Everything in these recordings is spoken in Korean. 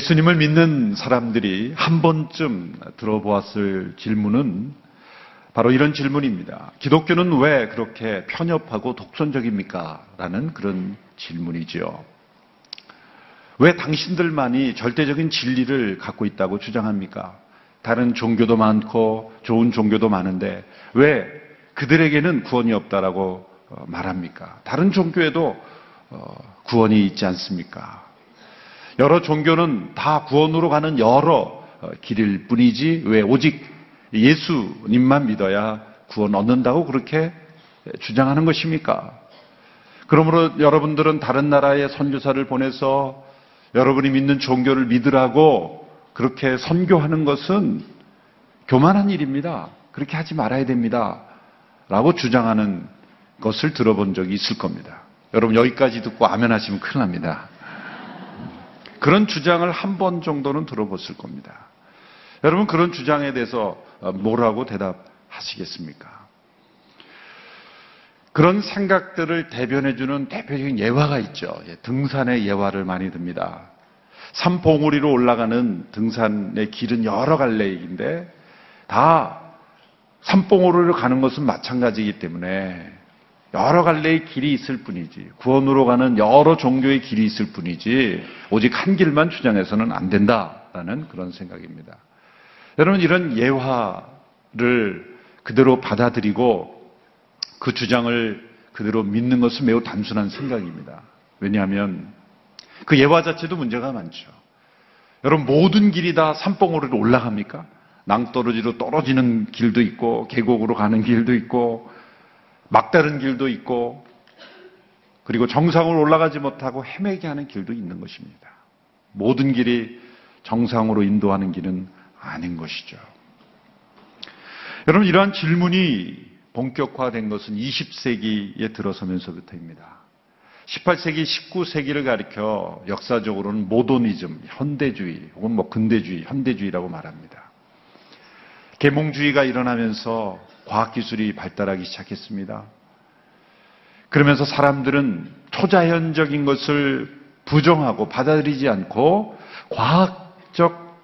예수님을 믿는 사람들이 한 번쯤 들어보았을 질문은 바로 이런 질문입니다. 기독교는 왜 그렇게 편협하고 독선적입니까? 라는 그런 질문이지요. 왜 당신들만이 절대적인 진리를 갖고 있다고 주장합니까? 다른 종교도 많고 좋은 종교도 많은데 왜 그들에게는 구원이 없다라고 어, 말합니까? 다른 종교에도 어, 구원이 있지 않습니까? 여러 종교는 다 구원으로 가는 여러 어, 길일 뿐이지 왜 오직 예수님만 믿어야 구원 얻는다고 그렇게 주장하는 것입니까? 그러므로 여러분들은 다른 나라의 선교사를 보내서 여러분이 믿는 종교를 믿으라고 그렇게 선교하는 것은 교만한 일입니다. 그렇게 하지 말아야 됩니다. 라고 주장하는 것을 들어본 적이 있을 겁니다. 여러분 여기까지 듣고 아멘 하시면 큰일 납니다. 그런 주장을 한 번 정도는 들어봤을 겁니다. 여러분 그런 주장에 대해서 뭐라고 대답하시겠습니까? 그런 생각들을 대변해주는 대표적인 예화가 있죠. 예, 등산의 예화를 많이 듭니다. 산봉우리로 올라가는 등산의 길은 여러 갈래인데 다 산봉우리로 가는 것은 마찬가지이기 때문에 여러 갈래의 길이 있을 뿐이지 구원으로 가는 여러 종교의 길이 있을 뿐이지 오직 한 길만 주장해서는 안 된다라는 그런 생각입니다. 여러분 이런 예화를 그대로 받아들이고 그 주장을 그대로 믿는 것은 매우 단순한 생각입니다. 왜냐하면 그 예화 자체도 문제가 많죠. 여러분 모든 길이 다 산봉우리로 올라갑니까? 낭떠러지로 떨어지는 길도 있고 계곡으로 가는 길도 있고 막다른 길도 있고 그리고 정상으로 올라가지 못하고 헤매게 하는 길도 있는 것입니다. 모든 길이 정상으로 인도하는 길은 아닌 것이죠. 여러분 이러한 질문이 본격화된 것은 20세기에 들어서면서부터입니다. 18세기, 19세기를 가리켜 역사적으로는 모더니즘, 현대주의 혹은 뭐 근대주의, 현대주의라고 말합니다. 계몽주의가 일어나면서 과학기술이 발달하기 시작했습니다. 그러면서 사람들은 초자연적인 것을 부정하고 받아들이지 않고 과학적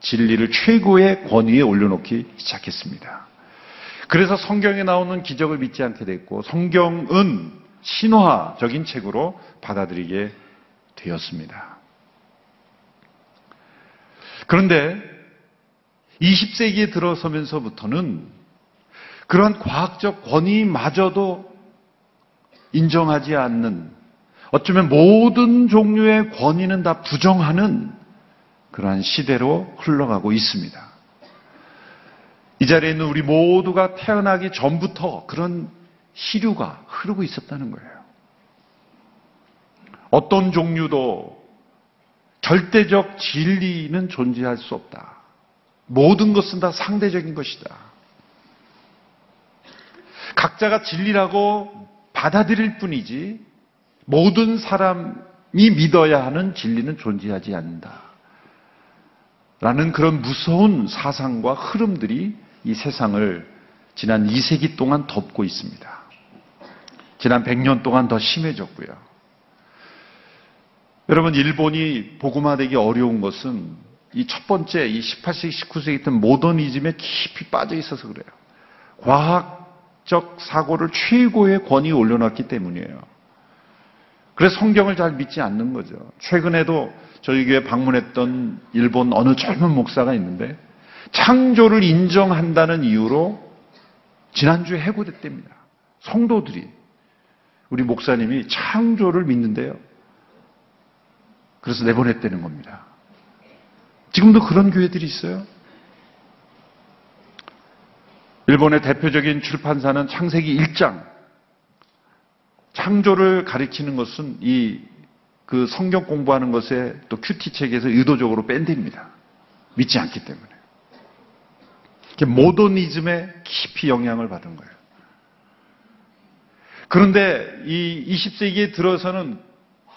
진리를 최고의 권위에 올려놓기 시작했습니다. 그래서 성경에 나오는 기적을 믿지 않게 됐고 성경은 신화적인 책으로 받아들이게 되었습니다. 그런데 20세기에 들어서면서부터는 그러한 과학적 권위마저도 인정하지 않는 어쩌면 모든 종류의 권위는 다 부정하는 그러한 시대로 흘러가고 있습니다. 이 자리에 있는 우리 모두가 태어나기 전부터 그런 시류가 흐르고 있었다는 거예요. 어떤 종류도 절대적 진리는 존재할 수 없다. 모든 것은 다 상대적인 것이다. 각자가 진리라고 받아들일 뿐이지 모든 사람이 믿어야 하는 진리는 존재하지 않는다. 라는 그런 무서운 사상과 흐름들이 이 세상을 지난 2세기 동안 덮고 있습니다. 지난 100년 동안 더 심해졌고요. 여러분, 일본이 복음화되기 어려운 것은 이 첫 번째, 이 18세기, 19세기 같은 모더니즘에 깊이 빠져 있어서 그래요. 과학 적 사고를 최고의 권위에 올려놨기 때문이에요. 그래서 성경을 잘 믿지 않는 거죠. 최근에도 저희 교회 방문했던 일본 어느 젊은 목사가 있는데 창조를 인정한다는 이유로 지난주에 해고됐답니다. 성도들이 우리 목사님이 창조를 믿는데요. 그래서 내보냈다는 겁니다. 지금도 그런 교회들이 있어요. 일본의 대표적인 출판사는 창세기 1장. 창조를 가리키는 것은 이 그 성경 공부하는 것에 또 큐티 책에서 의도적으로 뺀답니다. 믿지 않기 때문에. 모더니즘에 깊이 영향을 받은 거예요. 그런데 이 20세기에 들어서는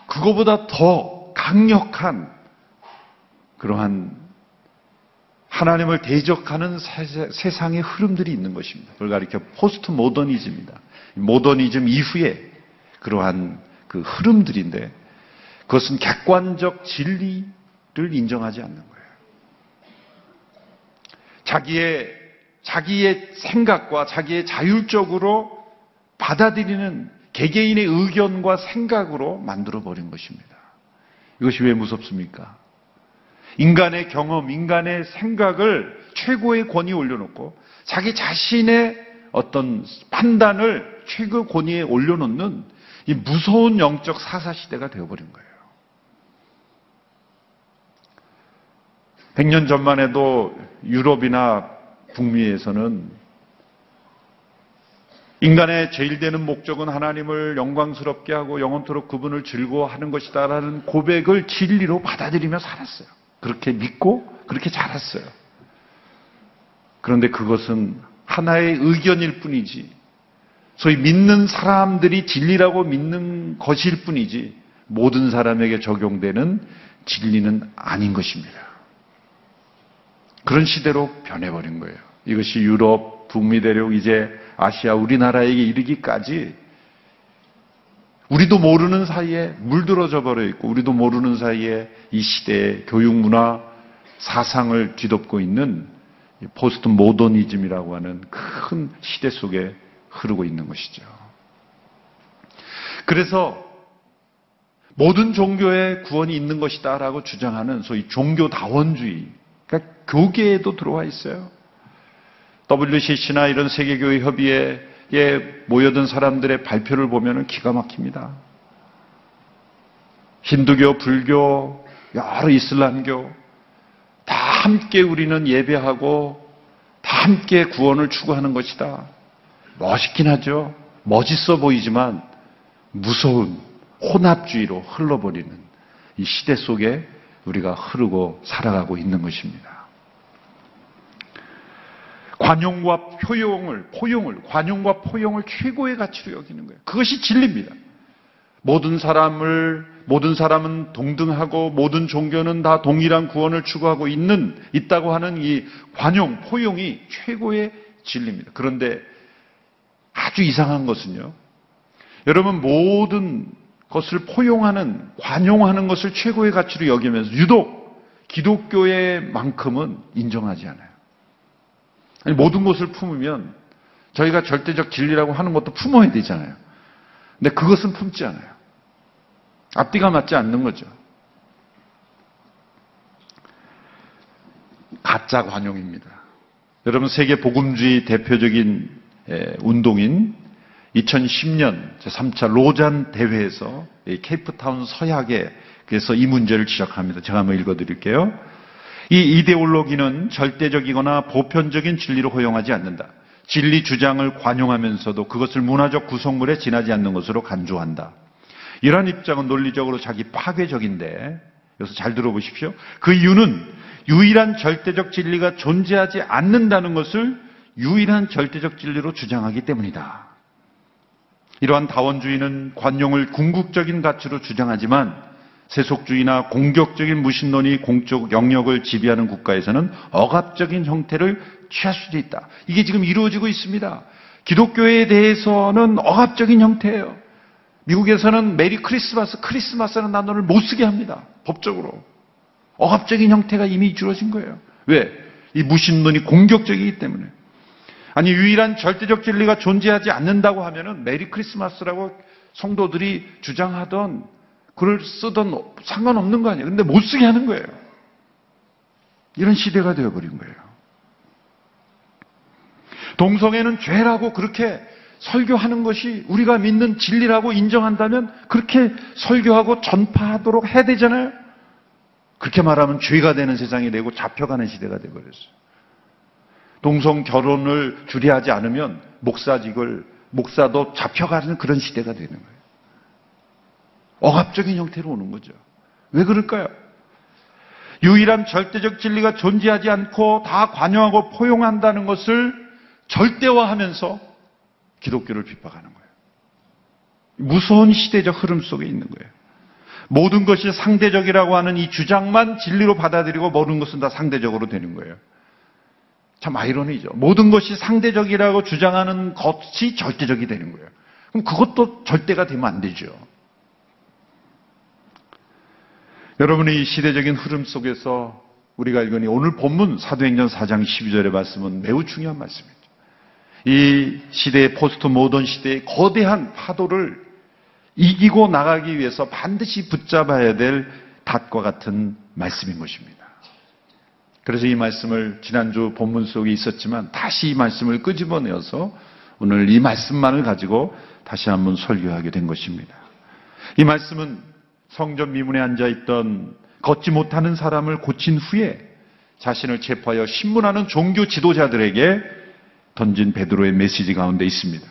그거보다 더 강력한 그러한 하나님을 대적하는 세상의 흐름들이 있는 것입니다. 그걸 가리켜 포스트 모더니즘입니다. 모더니즘 이후에 그러한 그 흐름들인데 그것은 객관적 진리, 인정하지 않는 거예요. 자기의 자기의 생각과 자기의 자율적으로 받아들이는 개개인의 의견과 생각으로 만들어 버린 것입니다. 이것이 왜 무섭습니까? 인간의 경험, 인간의 생각을 최고의 권위 올려놓고 자기 자신의 어떤 판단을 최고 권위에 올려놓는 이 무서운 영적 사사 시대가 되어버린 거예요. 100년 전만 해도 유럽이나 북미에서는 인간의 제일 되는 목적은 하나님을 영광스럽게 하고 영원토록 그분을 즐거워하는 것이다라는 고백을 진리로 받아들이며 살았어요. 그렇게 믿고 그렇게 자랐어요. 그런데 그것은 하나의 의견일 뿐이지, 소위 믿는 사람들이 진리라고 믿는 것일 뿐이지, 모든 사람에게 적용되는 진리는 아닌 것입니다. 그런 시대로 변해버린 거예요. 이것이 유럽, 북미 대륙, 이제 아시아, 우리나라에게 이르기까지 우리도 모르는 사이에 물들어져 버려 있고 우리도 모르는 사이에 이 시대의 교육 문화 사상을 뒤덮고 있는 포스트 모더니즘이라고 하는 큰 시대 속에 흐르고 있는 것이죠. 그래서 모든 종교에 구원이 있는 것이다라고 주장하는 소위 종교다원주의, 그러니까 교계에도 들어와 있어요. WCC나 이런 세계교회 협의회에 모여든 사람들의 발표를 보면 기가 막힙니다. 힌두교, 불교, 여러 이슬람교 다 함께 우리는 예배하고 다 함께 구원을 추구하는 것이다. 멋있긴 하죠. 멋있어 보이지만 무서운 혼합주의로 흘러버리는 이 시대 속에 우리가 흐르고 살아가고 있는 것입니다. 관용과 포용을, 포용을, 관용과 포용을 최고의 가치로 여기는 거예요. 그것이 진리입니다. 모든 사람을, 모든 사람은 동등하고 모든 종교는 다 동일한 구원을 추구하고 있는, 있다고 하는 이 관용, 포용이 최고의 진리입니다. 그런데 아주 이상한 것은요. 여러분 모든 것을 포용하는, 관용하는 것을 최고의 가치로 여기면서 유독 기독교의 만큼은 인정하지 않아요. 아니, 모든 것을 품으면 저희가 절대적 진리라고 하는 것도 품어야 되잖아요. 근데 그것은 품지 않아요. 앞뒤가 맞지 않는 거죠. 가짜 관용입니다. 여러분 세계 복음주의 대표적인 운동인 2010년 제3차 로잔 대회에서 케이프타운 서약에 그래서 이 문제를 지적합니다. 제가 한번 읽어드릴게요. 이 이데올로기는 절대적이거나 보편적인 진리를 허용하지 않는다. 진리 주장을 관용하면서도 그것을 문화적 구성물에 지나지 않는 것으로 간주한다. 이러한 입장은 논리적으로 자기 파괴적인데 여기서 잘 들어보십시오. 그 이유는 유일한 절대적 진리가 존재하지 않는다는 것을 유일한 절대적 진리로 주장하기 때문이다. 이러한 다원주의는 관용을 궁극적인 가치로 주장하지만 세속주의나 공격적인 무신론이 공적 영역을 지배하는 국가에서는 억압적인 형태를 취할 수도 있다. 이게 지금 이루어지고 있습니다. 기독교에 대해서는 억압적인 형태예요. 미국에서는 메리 크리스마스, 크리스마스라는 단어를 못 쓰게 합니다. 법적으로. 억압적인 형태가 이미 이루어진 거예요. 왜? 이 무신론이 공격적이기 때문에. 아니, 유일한 절대적 진리가 존재하지 않는다고 하면은 메리 크리스마스라고 성도들이 주장하던 글을 쓰던 상관없는 거 아니에요. 근데 못 쓰게 하는 거예요. 이런 시대가 되어버린 거예요. 동성애는 죄라고 그렇게 설교하는 것이 우리가 믿는 진리라고 인정한다면 그렇게 설교하고 전파하도록 해야 되잖아요. 그렇게 말하면 죄가 되는 세상이 되고 잡혀가는 시대가 되어버렸어요. 동성 결혼을 줄이하지 않으면 목사직을 목사도 잡혀가는 그런 시대가 되는 거예요. 억압적인 형태로 오는 거죠. 왜 그럴까요? 유일한 절대적 진리가 존재하지 않고 다 관여하고 포용한다는 것을 절대화하면서 기독교를 핍박하는 거예요. 무서운 시대적 흐름 속에 있는 거예요. 모든 것이 상대적이라고 하는 이 주장만 진리로 받아들이고 모든 것은 다 상대적으로 되는 거예요. 참 아이러니죠. 모든 것이 상대적이라고 주장하는 것이 절대적이 되는 거예요. 그럼 그것도 절대가 되면 안 되죠. 여러분의 이 시대적인 흐름 속에서 우리가 읽으니 오늘 본문 사도행전 4장 12절의 말씀은 매우 중요한 말씀입니다. 이 시대의 포스트 모던 시대의 거대한 파도를 이기고 나가기 위해서 반드시 붙잡아야 될 닷과 같은 말씀인 것입니다. 그래서 이 말씀을 지난주 본문 속에 있었지만 다시 이 말씀을 끄집어내어서 오늘 이 말씀만을 가지고 다시 한번 설교하게 된 것입니다. 이 말씀은 성전 미문에 앉아 있던 걷지 못하는 사람을 고친 후에 자신을 체포하여 신문하는 종교 지도자들에게 던진 베드로의 메시지 가운데 있습니다.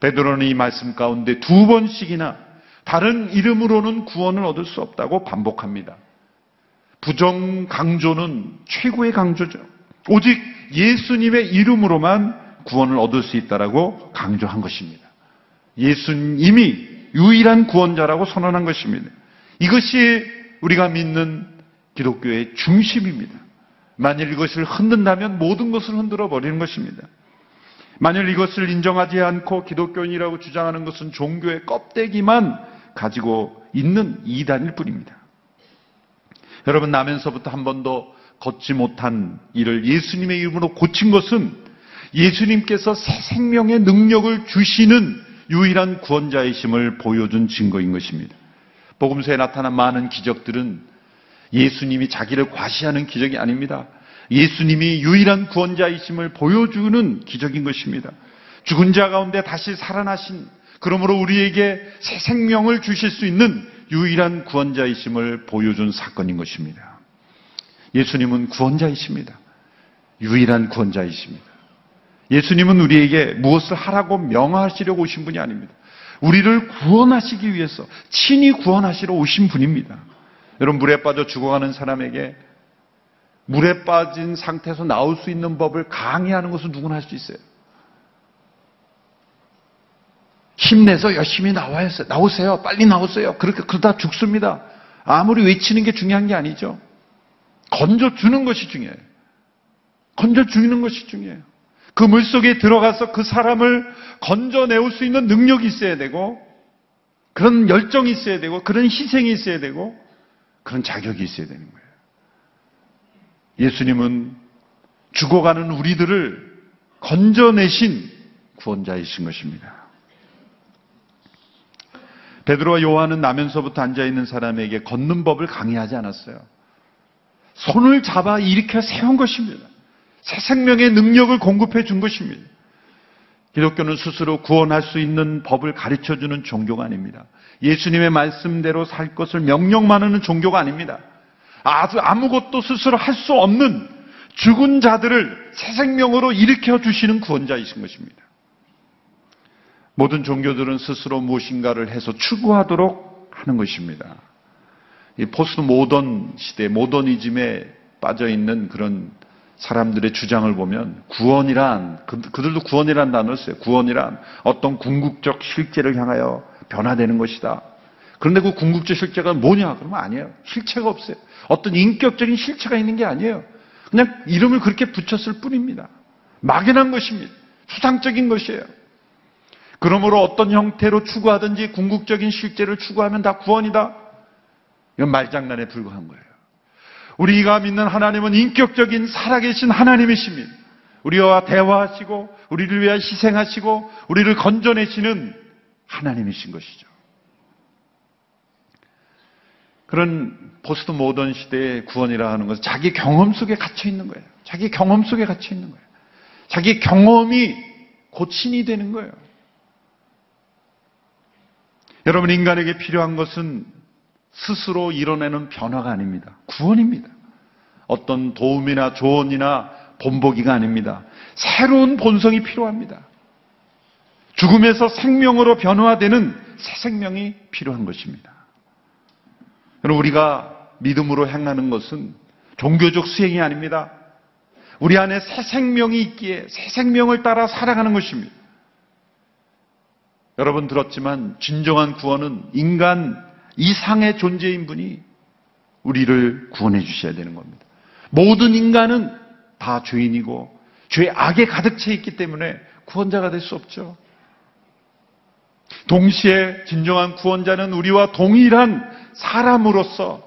베드로는 이 말씀 가운데 두 번씩이나 다른 이름으로는 구원을 얻을 수 없다고 반복합니다. 부정 강조는 최고의 강조죠. 오직 예수님의 이름으로만 구원을 얻을 수 있다라고 강조한 것입니다. 예수님이 유일한 구원자라고 선언한 것입니다. 이것이 우리가 믿는 기독교의 중심입니다. 만일 이것을 흔든다면 모든 것을 흔들어 버리는 것입니다. 만일 이것을 인정하지 않고 기독교인이라고 주장하는 것은 종교의 껍데기만 가지고 있는 이단일 뿐입니다. 여러분 나면서부터 한 번도 걷지 못한 이를 예수님의 이름으로 고친 것은 예수님께서 새 생명의 능력을 주시는 유일한 구원자이심을 보여준 증거인 것입니다. 복음서에 나타난 많은 기적들은 예수님이 자기를 과시하는 기적이 아닙니다. 예수님이 유일한 구원자이심을 보여주는 기적인 것입니다. 죽은 자 가운데 다시 살아나신 그러므로 우리에게 새 생명을 주실 수 있는 유일한 구원자이심을 보여준 사건인 것입니다. 예수님은 구원자이십니다. 유일한 구원자이십니다. 예수님은 우리에게 무엇을 하라고 명하시려고 오신 분이 아닙니다. 우리를 구원하시기 위해서 친히 구원하시러 오신 분입니다. 여러분 물에 빠져 죽어가는 사람에게 물에 빠진 상태에서 나올 수 있는 법을 강의하는 것은 누구나 할 수 있어요. 힘내서 열심히 나와야 나오세요. 빨리 나오세요. 그렇게 그러다 죽습니다. 아무리 외치는 게 중요한 게 아니죠. 건져 주는 것이 중요해요. 건져 주는 것이 중요해요. 그 물속에 들어가서 그 사람을 건져내올 수 있는 능력이 있어야 되고, 그런 열정이 있어야 되고, 그런 희생이 있어야 되고, 그런 자격이 있어야 되는 거예요. 예수님은 죽어가는 우리들을 건져내신 구원자이신 것입니다. 베드로와 요한은 나면서부터 앉아 있는 사람에게 걷는 법을 강의하지 않았어요. 손을 잡아 일으켜 세운 것입니다. 새 생명의 능력을 공급해 준 것입니다. 기독교는 스스로 구원할 수 있는 법을 가르쳐 주는 종교가 아닙니다. 예수님의 말씀대로 살 것을 명령만 하는 종교가 아닙니다. 아주 아무것도 스스로 할 수 없는 죽은 자들을 새 생명으로 일으켜 주시는 구원자이신 것입니다. 모든 종교들은 스스로 무엇인가를 해서 추구하도록 하는 것입니다. 이 포스트 모던 시대, 모더니즘에 빠져 있는 그런 사람들의 주장을 보면 구원이란 그, 들도 구원이란 단어를 써요. 구원이란 어떤 궁극적 실제를 향하여 변화되는 것이다. 그런데 그 궁극적 실제가 뭐냐? 그러면 아니에요. 실체가 없어요. 어떤 인격적인 실체가 있는 게 아니에요. 그냥 이름을 그렇게 붙였을 뿐입니다. 막연한 것입니다. 수상적인 것이에요. 그러므로 어떤 형태로 추구하든지 궁극적인 실제를 추구하면 다 구원이다. 이건 말장난에 불과한 거예요. 우리가 믿는 하나님은 인격적인 살아계신 하나님이십니다. 우리와 대화하시고 우리를 위해 희생하시고 우리를 건져내시는 하나님이신 것이죠. 그런 포스트 모던 시대의 구원이라 하는 것은 자기 경험 속에 갇혀 있는 거예요. 자기 경험 속에 갇혀 있는 거예요. 자기 경험이 고친이 되는 거예요. 여러분, 인간에게 필요한 것은 스스로 이뤄내는 변화가 아닙니다. 구원입니다. 어떤 도움이나 조언이나 본보기가 아닙니다. 새로운 본성이 필요합니다. 죽음에서 생명으로 변화되는 새 생명이 필요한 것입니다. 여러분, 우리가 믿음으로 행하는 것은 종교적 수행이 아닙니다. 우리 안에 새 생명이 있기에 새 생명을 따라 살아가는 것입니다. 여러분 들었지만 진정한 구원은 인간 이상의 존재인 분이 우리를 구원해 주셔야 되는 겁니다. 모든 인간은 다 죄인이고 죄 악에 가득 차 있기 때문에 구원자가 될 수 없죠. 동시에 진정한 구원자는 우리와 동일한 사람으로서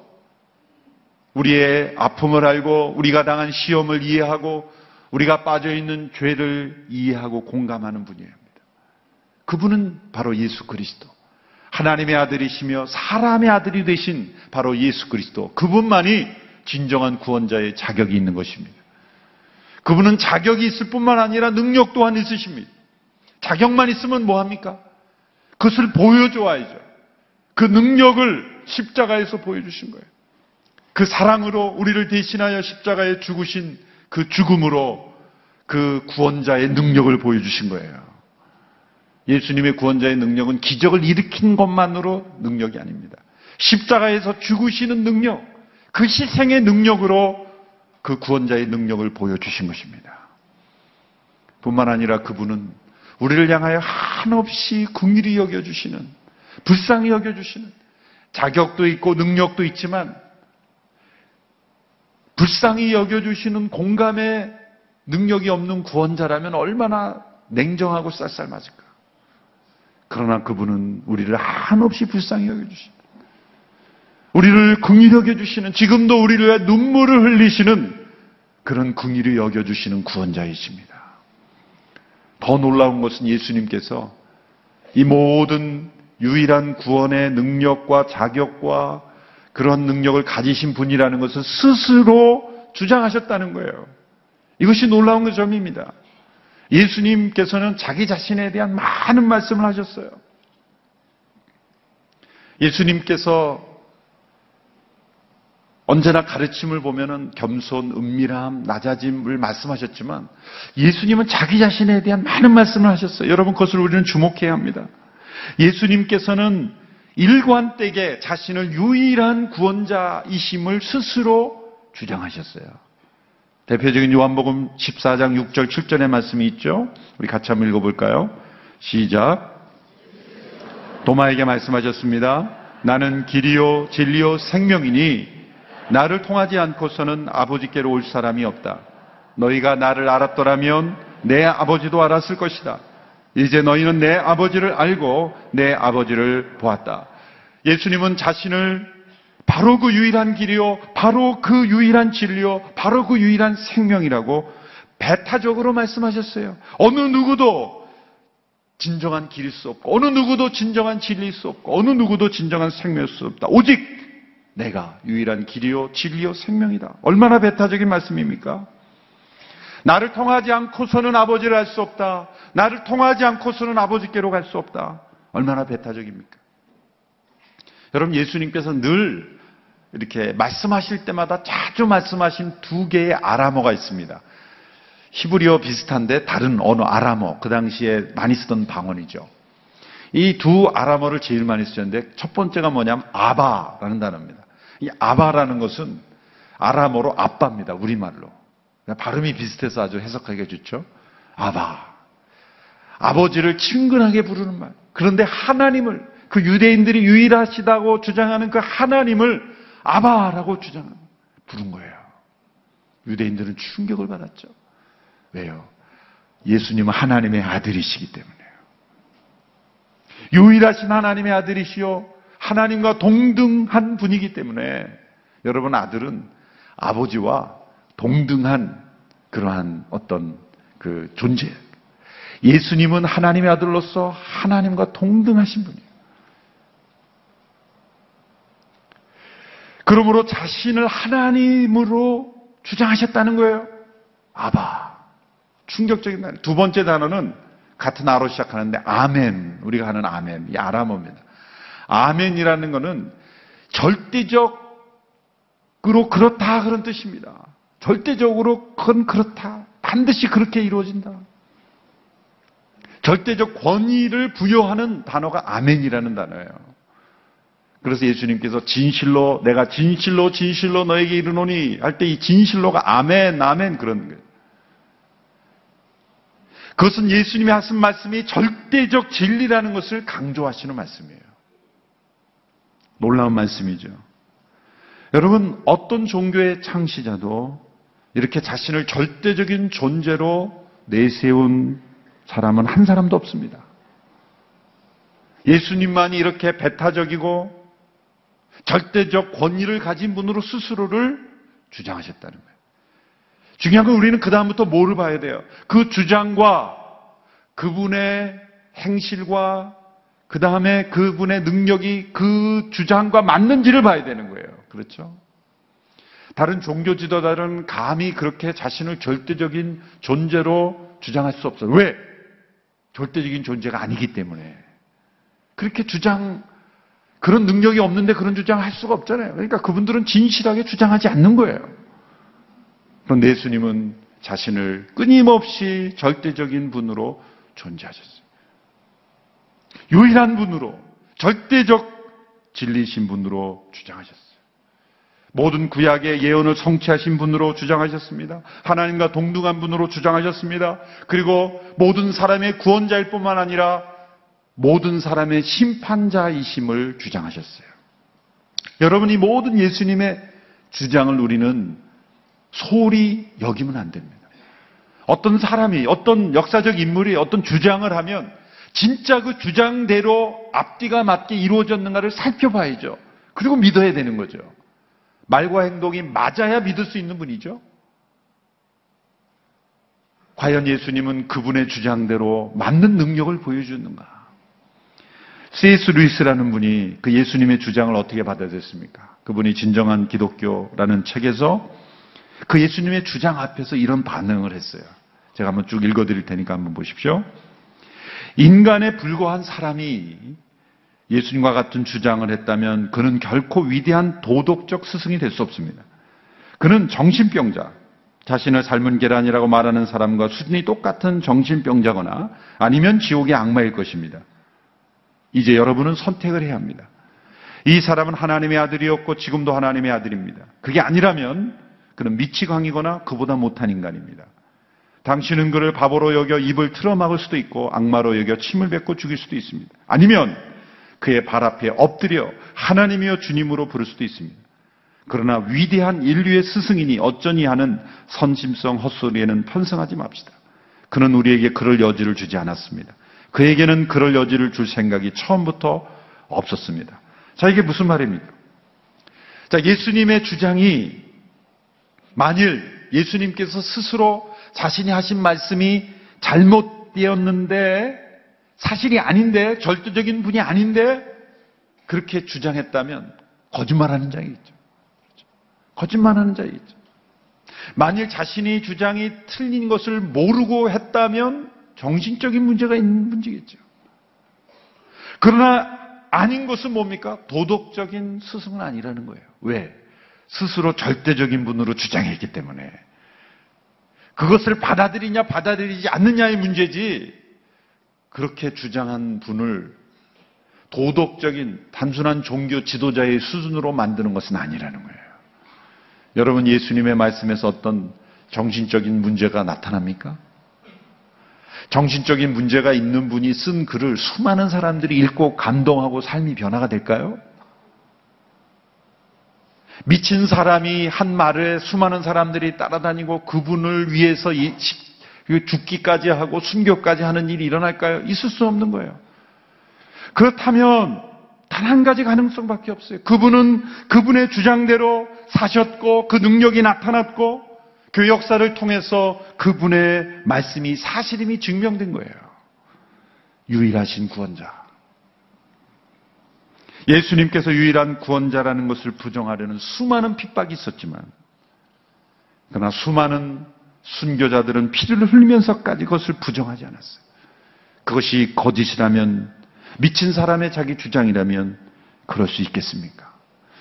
우리의 아픔을 알고 우리가 당한 시험을 이해하고 우리가 빠져 있는 죄를 이해하고 공감하는 분이에요. 그분은 바로 예수 그리스도. 하나님의 아들이시며 사람의 아들이 되신 바로 예수 그리스도. 그분만이 진정한 구원자의 자격이 있는 것입니다. 그분은 자격이 있을 뿐만 아니라 능력 또한 있으십니다. 자격만 있으면 뭐합니까? 그것을 보여줘야죠. 그 능력을 십자가에서 보여주신 거예요. 그 사랑으로 우리를 대신하여 십자가에 죽으신 그 죽음으로 그 구원자의 능력을 보여주신 거예요. 예수님의 구원자의 능력은 기적을 일으킨 것만으로 능력이 아닙니다. 십자가에서 죽으시는 능력, 그 희생의 능력으로 그 구원자의 능력을 보여주신 것입니다. 뿐만 아니라 그분은 우리를 향하여 한없이 궁일이 여겨주시는, 불쌍히 여겨주시는, 자격도 있고 능력도 있지만, 불쌍히 여겨주시는 공감의 능력이 없는 구원자라면 얼마나 냉정하고 쌀쌀맞을까. 그러나 그분은 우리를 한없이 불쌍히 여겨주시는, 우리를 긍휼히 여겨주시는, 지금도 우리를 눈물을 흘리시는 그런 긍휼히 여겨주시는 구원자이십니다. 더 놀라운 것은 예수님께서 이 모든 유일한 구원의 능력과 자격과 그런 능력을 가지신 분이라는 것을 스스로 주장하셨다는 거예요. 이것이 놀라운 점입니다. 예수님께서는 자기 자신에 대한 많은 말씀을 하셨어요. 예수님께서 언제나 가르침을 보면은 겸손, 은밀함, 낮아짐을 말씀하셨지만 예수님은 자기 자신에 대한 많은 말씀을 하셨어요. 여러분 그것을 우리는 주목해야 합니다. 예수님께서는 일관되게 자신을 유일한 구원자이심을 스스로 주장하셨어요. 대표적인 요한복음 14장 6절 7절의 말씀이 있죠. 우리 같이 한번 읽어볼까요? 시작. 도마에게 말씀하셨습니다. 나는 길이요 진리요 생명이니 나를 통하지 않고서는 아버지께로 올 사람이 없다. 너희가 나를 알았더라면 내 아버지도 알았을 것이다. 이제 너희는 내 아버지를 알고 내 아버지를 보았다. 예수님은 자신을 바로 그 유일한 길이요, 바로 그 유일한 진리요, 바로 그 유일한 생명이라고 배타적으로 말씀하셨어요. 어느 누구도 진정한 길일 수 없고, 어느 누구도 진정한 진리일 수 없고, 어느 누구도 진정한 생명일 수 없다. 오직 내가 유일한 길이요, 진리요, 생명이다. 얼마나 배타적인 말씀입니까? 나를 통하지 않고서는 아버지를 알 수 없다. 나를 통하지 않고서는 아버지께로 갈 수 없다. 얼마나 배타적입니까? 여러분 예수님께서 늘 이렇게 말씀하실 때마다 자주 말씀하신 두 개의 아람어가 있습니다. 히브리어 비슷한데 다른 언어 아람어 그 당시에 많이 쓰던 방언이죠. 이 두 아람어를 제일 많이 쓰셨는데 첫 번째가 뭐냐면 아바라는 단어입니다. 이 아바라는 것은 아람어로 아빠입니다. 우리말로. 발음이 비슷해서 아주 해석하기가 좋죠. 아바. 아버지를 친근하게 부르는 말. 그런데 하나님을 그 유대인들이 유일하시다고 주장하는 그 하나님을 아바라고 주장하는 부른 거예요. 유대인들은 충격을 받았죠. 왜요? 예수님은 하나님의 아들이시기 때문에요. 유일하신 하나님의 아들이시요. 하나님과 동등한 분이기 때문에 여러분 아들은 아버지와 동등한 그러한 어떤 그 존재. 예수님은 하나님의 아들로서 하나님과 동등하신 분이에요. 그러므로 자신을 하나님으로 주장하셨다는 거예요. 아바. 충격적인 단어. 두 번째 단어는 같은 아로 시작하는데 아멘. 우리가 하는 아멘. 이 아람어입니다. 아멘이라는 것은 절대적으로 그렇다 그런 뜻입니다. 절대적으로 그건 그렇다. 반드시 그렇게 이루어진다. 절대적 권위를 부여하는 단어가 아멘이라는 단어예요. 그래서 예수님께서 진실로 내가 진실로 진실로 너에게 이르노니 할 때 이 진실로가 아멘 아멘 그런 거예요. 그것은 예수님이 하신 말씀이 절대적 진리라는 것을 강조하시는 말씀이에요. 놀라운 말씀이죠. 여러분 어떤 종교의 창시자도 이렇게 자신을 절대적인 존재로 내세운 사람은 한 사람도 없습니다. 예수님만이 이렇게 배타적이고 절대적 권위를 가진 분으로 스스로를 주장하셨다는 거예요. 중요한 건 우리는 그다음부터 뭐를 봐야 돼요? 그 주장과 그분의 행실과 그 다음에 그분의 능력이 그 주장과 맞는지를 봐야 되는 거예요. 그렇죠? 다른 종교 지도자들은 감히 그렇게 자신을 절대적인 존재로 주장할 수 없어요. 왜? 절대적인 존재가 아니기 때문에. 그렇게 주장, 그런 능력이 없는데 그런 주장을 할 수가 없잖아요. 그러니까 그분들은 진실하게 주장하지 않는 거예요. 그런데 예수님은 자신을 끊임없이 절대적인 분으로 존재하셨어요. 유일한 분으로, 절대적 진리신 분으로 주장하셨어요. 모든 구약의 예언을 성취하신 분으로 주장하셨습니다. 하나님과 동등한 분으로 주장하셨습니다. 그리고 모든 사람의 구원자일 뿐만 아니라 모든 사람의 심판자이심을 주장하셨어요. 여러분 이 모든 예수님의 주장을 우리는 소홀히 여기면 안 됩니다. 어떤 사람이, 어떤 역사적 인물이 어떤 주장을 하면 진짜 그 주장대로 앞뒤가 맞게 이루어졌는가를 살펴봐야죠. 그리고 믿어야 되는 거죠. 말과 행동이 맞아야 믿을 수 있는 분이죠. 과연 예수님은 그분의 주장대로 맞는 능력을 보여주는가? 세이스 루이스라는 분이 그 예수님의 주장을 어떻게 받아들였습니까? 그분이 진정한 기독교라는 책에서 그 예수님의 주장 앞에서 이런 반응을 했어요. 제가 한번 쭉 읽어드릴 테니까 한번 보십시오. 인간에 불과한 사람이 예수님과 같은 주장을 했다면 그는 결코 위대한 도덕적 스승이 될 수 없습니다. 그는 정신병자, 자신을 삶은 계란이라고 말하는 사람과 수준이 똑같은 정신병자거나 아니면 지옥의 악마일 것입니다. 이제 여러분은 선택을 해야 합니다. 이 사람은 하나님의 아들이었고 지금도 하나님의 아들입니다. 그게 아니라면 그는 미치광이거나 그보다 못한 인간입니다. 당신은 그를 바보로 여겨 입을 틀어막을 수도 있고 악마로 여겨 침을 뱉고 죽일 수도 있습니다. 아니면 그의 발 앞에 엎드려 하나님이여 주님으로 부를 수도 있습니다. 그러나 위대한 인류의 스승이니 어쩌니 하는 선심성 헛소리에는 편성하지 맙시다. 그는 우리에게 그럴 여지를 주지 않았습니다. 그에게는 그럴 여지를 줄 생각이 처음부터 없었습니다. 자, 이게 무슨 말입니까? 자, 예수님의 주장이 만일 예수님께서 스스로 자신이 하신 말씀이 잘못되었는데 사실이 아닌데 절대적인 분이 아닌데 그렇게 주장했다면 거짓말하는 자이겠죠. 거짓말하는 자이겠죠. 만일 자신이 주장이 틀린 것을 모르고 했다면 정신적인 문제가 있는 문제겠죠. 그러나 아닌 것은 뭡니까? 도덕적인 스승은 아니라는 거예요. 왜? 스스로 절대적인 분으로 주장했기 때문에. 그것을 받아들이냐 받아들이지 않느냐의 문제지 그렇게 주장한 분을 도덕적인 단순한 종교 지도자의 수준으로 만드는 것은 아니라는 거예요. 여러분 예수님의 말씀에서 어떤 정신적인 문제가 나타납니까? 정신적인 문제가 있는 분이 쓴 글을 수많은 사람들이 읽고 감동하고 삶이 변화가 될까요? 미친 사람이 한 말에 수많은 사람들이 따라다니고 그분을 위해서 죽기까지 하고 순교까지 하는 일이 일어날까요? 있을 수 없는 거예요. 그렇다면 단 한 가지 가능성밖에 없어요. 그분은 그분의 주장대로 사셨고 그 능력이 나타났고 그 역사를 통해서 그분의 말씀이 사실임이 증명된 거예요. 유일하신 구원자. 예수님께서 유일한 구원자라는 것을 부정하려는 수많은 핍박이 있었지만, 그러나 수많은 순교자들은 피를 흘리면서까지 그것을 부정하지 않았어요. 그것이 거짓이라면, 미친 사람의 자기 주장이라면, 그럴 수 있겠습니까?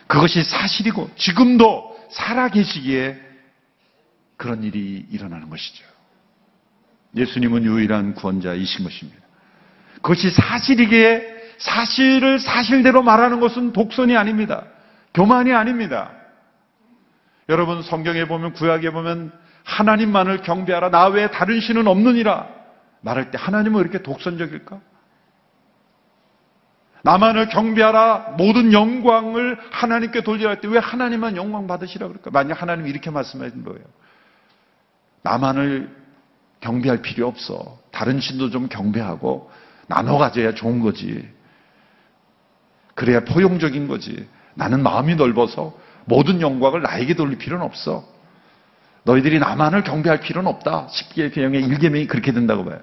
그것이 사실이고, 지금도 살아계시기에 그런 일이 일어나는 것이죠. 예수님은 유일한 구원자이신 것입니다. 그것이 사실이기에 사실을 사실대로 말하는 것은 독선이 아닙니다. 교만이 아닙니다. 여러분 성경에 보면 구약에 보면 하나님만을 경배하라 나 외에 다른 신은 없느니라 말할 때 하나님은 왜 이렇게 독선적일까? 나만을 경배하라 모든 영광을 하나님께 돌리라 할때 왜 하나님만 영광 받으시라 그럴까? 만약 하나님이 이렇게 말씀하신 거예요. 나만을 경배할 필요 없어. 다른 신도 좀 경배하고 나눠 가져야 좋은 거지. 그래야 포용적인 거지. 나는 마음이 넓어서 모든 영광을 나에게 돌릴 필요는 없어. 너희들이 나만을 경배할 필요는 없다. 10개 개명의 1계명이 그렇게 된다고 봐요.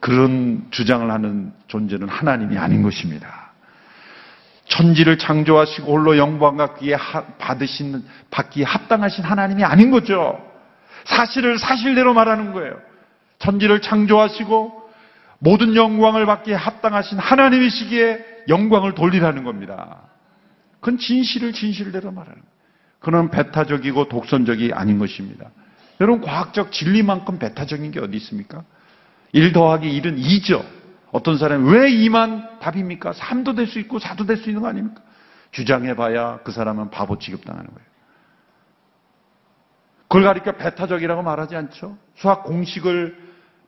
그런 주장을 하는 존재는 하나님이 아닌 것입니다. 천지를 창조하시고 홀로 영광 갖기에 받으신 받기에 합당하신 하나님이 아닌 거죠. 사실을 사실대로 말하는 거예요. 천지를 창조하시고 모든 영광을 받기에 합당하신 하나님이시기에 영광을 돌리라는 겁니다. 그건 진실을 진실대로 말하는 거예요. 그는 배타적이고 독선적이 아닌 것입니다. 여러분 과학적 진리만큼 배타적인 게 어디 있습니까? 1 더하기 1은 2죠. 어떤 사람이 왜 2만 답입니까? 3도 될 수 있고 4도 될 수 있는 거 아닙니까? 주장해봐야 그 사람은 바보 취급당하는 거예요. 그걸 가리켜 배타적이라고 말하지 않죠. 수학 공식을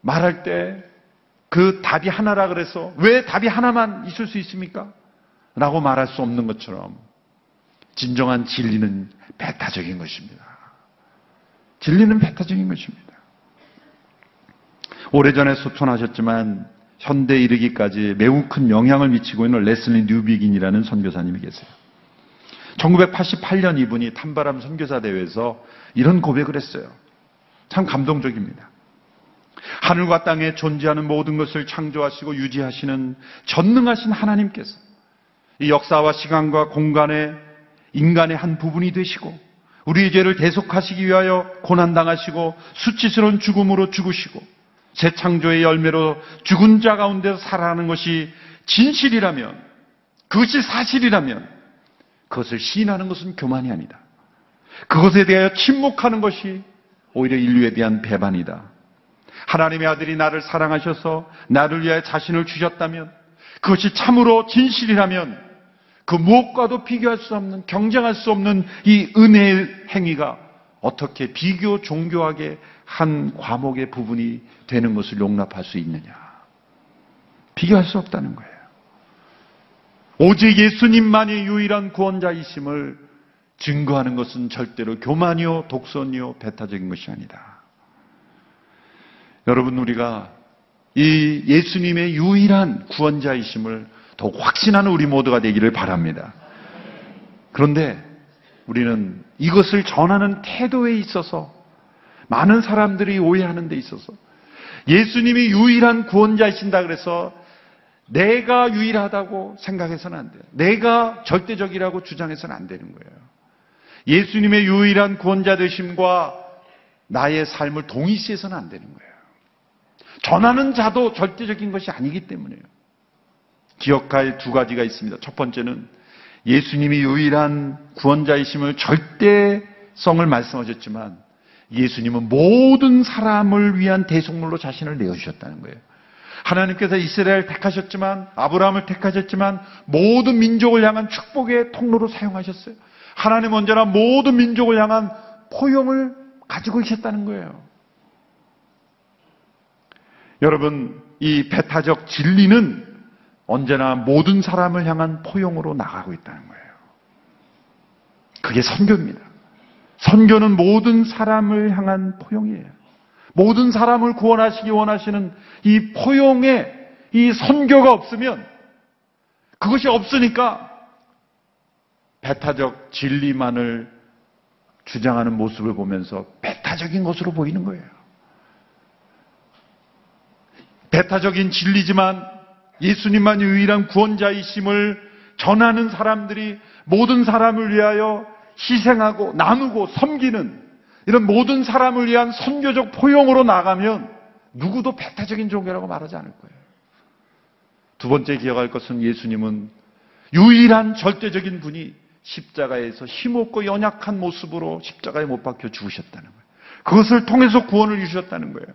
말할 때 그 답이 하나라 그래서 왜 답이 하나만 있을 수 있습니까? 라고 말할 수 없는 것처럼 진정한 진리는 배타적인 것입니다. 진리는 배타적인 것입니다. 오래전에 소천하셨지만 현대에 이르기까지 매우 큰 영향을 미치고 있는 레슬리 뉴비긴이라는 선교사님이 계세요. 1988년 이분이 탄바람 선교사 대회에서 이런 고백을 했어요. 참 감동적입니다. 하늘과 땅에 존재하는 모든 것을 창조하시고 유지하시는 전능하신 하나님께서 이 역사와 시간과 공간에 인간의 한 부분이 되시고 우리의 죄를 대속하시기 위하여 고난당하시고 수치스러운 죽음으로 죽으시고 새 창조의 열매로 죽은 자 가운데서 살아가는 것이 진실이라면 그것이 사실이라면 그것을 시인하는 것은 교만이 아니다. 그것에 대하여 침묵하는 것이 오히려 인류에 대한 배반이다. 하나님의 아들이 나를 사랑하셔서 나를 위하여 자신을 주셨다면 그것이 참으로 진실이라면 그 무엇과도 비교할 수 없는 경쟁할 수 없는 이 은혜의 행위가 어떻게 비교 종교하게 한 과목의 부분이 되는 것을 용납할 수 있느냐. 비교할 수 없다는 거예요. 오직 예수님만이 유일한 구원자이심을 증거하는 것은 절대로 교만이요, 독선이요, 배타적인 것이 아니다. 여러분, 우리가 이 예수님의 유일한 구원자이심을 더욱 확신하는 우리 모두가 되기를 바랍니다. 그런데 우리는 이것을 전하는 태도에 있어서 많은 사람들이 오해하는 데 있어서 예수님이 유일한 구원자이신다 그래서 내가 유일하다고 생각해서는 안 돼요. 내가 절대적이라고 주장해서는 안 되는 거예요. 예수님의 유일한 구원자 되심과 나의 삶을 동일시해서는 안 되는 거예요. 전하는 자도 절대적인 것이 아니기 때문에요. 기억할 두 가지가 있습니다. 첫 번째는 예수님이 유일한 구원자이심을 절대성을 말씀하셨지만 예수님은 모든 사람을 위한 대속물로 자신을 내어주셨다는 거예요. 하나님께서 이스라엘 택하셨지만 아브라함을 택하셨지만 모든 민족을 향한 축복의 통로로 사용하셨어요. 하나님 언제나 모든 민족을 향한 포용을 가지고 계셨다는 거예요. 여러분, 이 배타적 진리는 언제나 모든 사람을 향한 포용으로 나가고 있다는 거예요. 그게 선교입니다. 선교는 모든 사람을 향한 포용이에요. 모든 사람을 구원하시기 원하시는 이 포용의 이 선교가 없으면 그것이 없으니까 배타적 진리만을 주장하는 모습을 보면서 배타적인 것으로 보이는 거예요. 배타적인 진리지만 예수님만 유일한 구원자이심을 전하는 사람들이 모든 사람을 위하여 희생하고 나누고 섬기는 이런 모든 사람을 위한 선교적 포용으로 나가면 누구도 배타적인 종교라고 말하지 않을 거예요. 두 번째 기억할 것은 예수님은 유일한 절대적인 분이 십자가에서 힘없고 연약한 모습으로 십자가에 못 박혀 죽으셨다는 거예요. 그것을 통해서 구원을 주셨다는 거예요.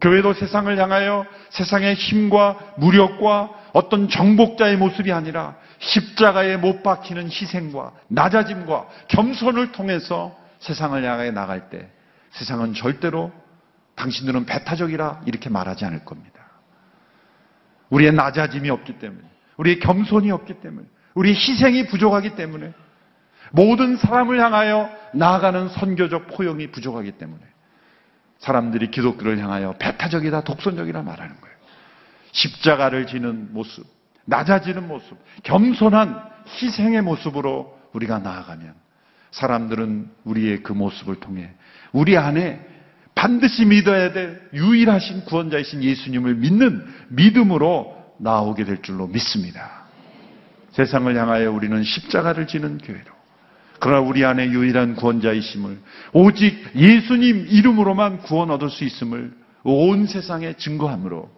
교회도 세상을 향하여 세상의 힘과 무력과 어떤 정복자의 모습이 아니라 십자가에 못 박히는 희생과 낮아짐과 겸손을 통해서 세상을 향하여 나갈 때 세상은 절대로 당신들은 배타적이라 이렇게 말하지 않을 겁니다. 우리의 낮아짐이 없기 때문에, 우리의 겸손이 없기 때문에, 우리의 희생이 부족하기 때문에, 모든 사람을 향하여 나아가는 선교적 포용이 부족하기 때문에, 사람들이 기독교를 향하여 배타적이다, 독선적이다 말하는 거예요. 십자가를 지는 모습, 낮아지는 모습, 겸손한 희생의 모습으로 우리가 나아가면 사람들은 우리의 그 모습을 통해 우리 안에 반드시 믿어야 될 유일하신 구원자이신 예수님을 믿는 믿음으로 나오게 될 줄로 믿습니다. 세상을 향하여 우리는 십자가를 지는 교회로 그러나 우리 안에 유일한 구원자이심을 오직 예수님 이름으로만 구원 얻을 수 있음을 온 세상에 증거함으로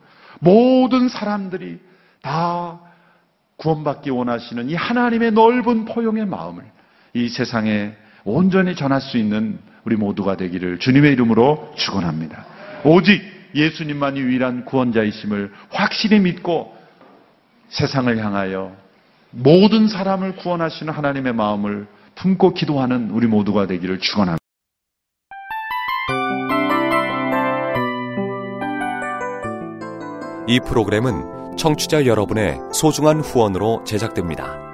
모든 사람들이 다 구원받기 원하시는 이 하나님의 넓은 포용의 마음을 이 세상에 온전히 전할 수 있는 우리 모두가 되기를 주님의 이름으로 축원합니다. 오직 예수님만이 유일한 구원자이심을 확실히 믿고 세상을 향하여 모든 사람을 구원하시는 하나님의 마음을 품고 기도하는 우리 모두가 되기를 축원합니다. 이 프로그램은 청취자 여러분의 소중한 후원으로 제작됩니다.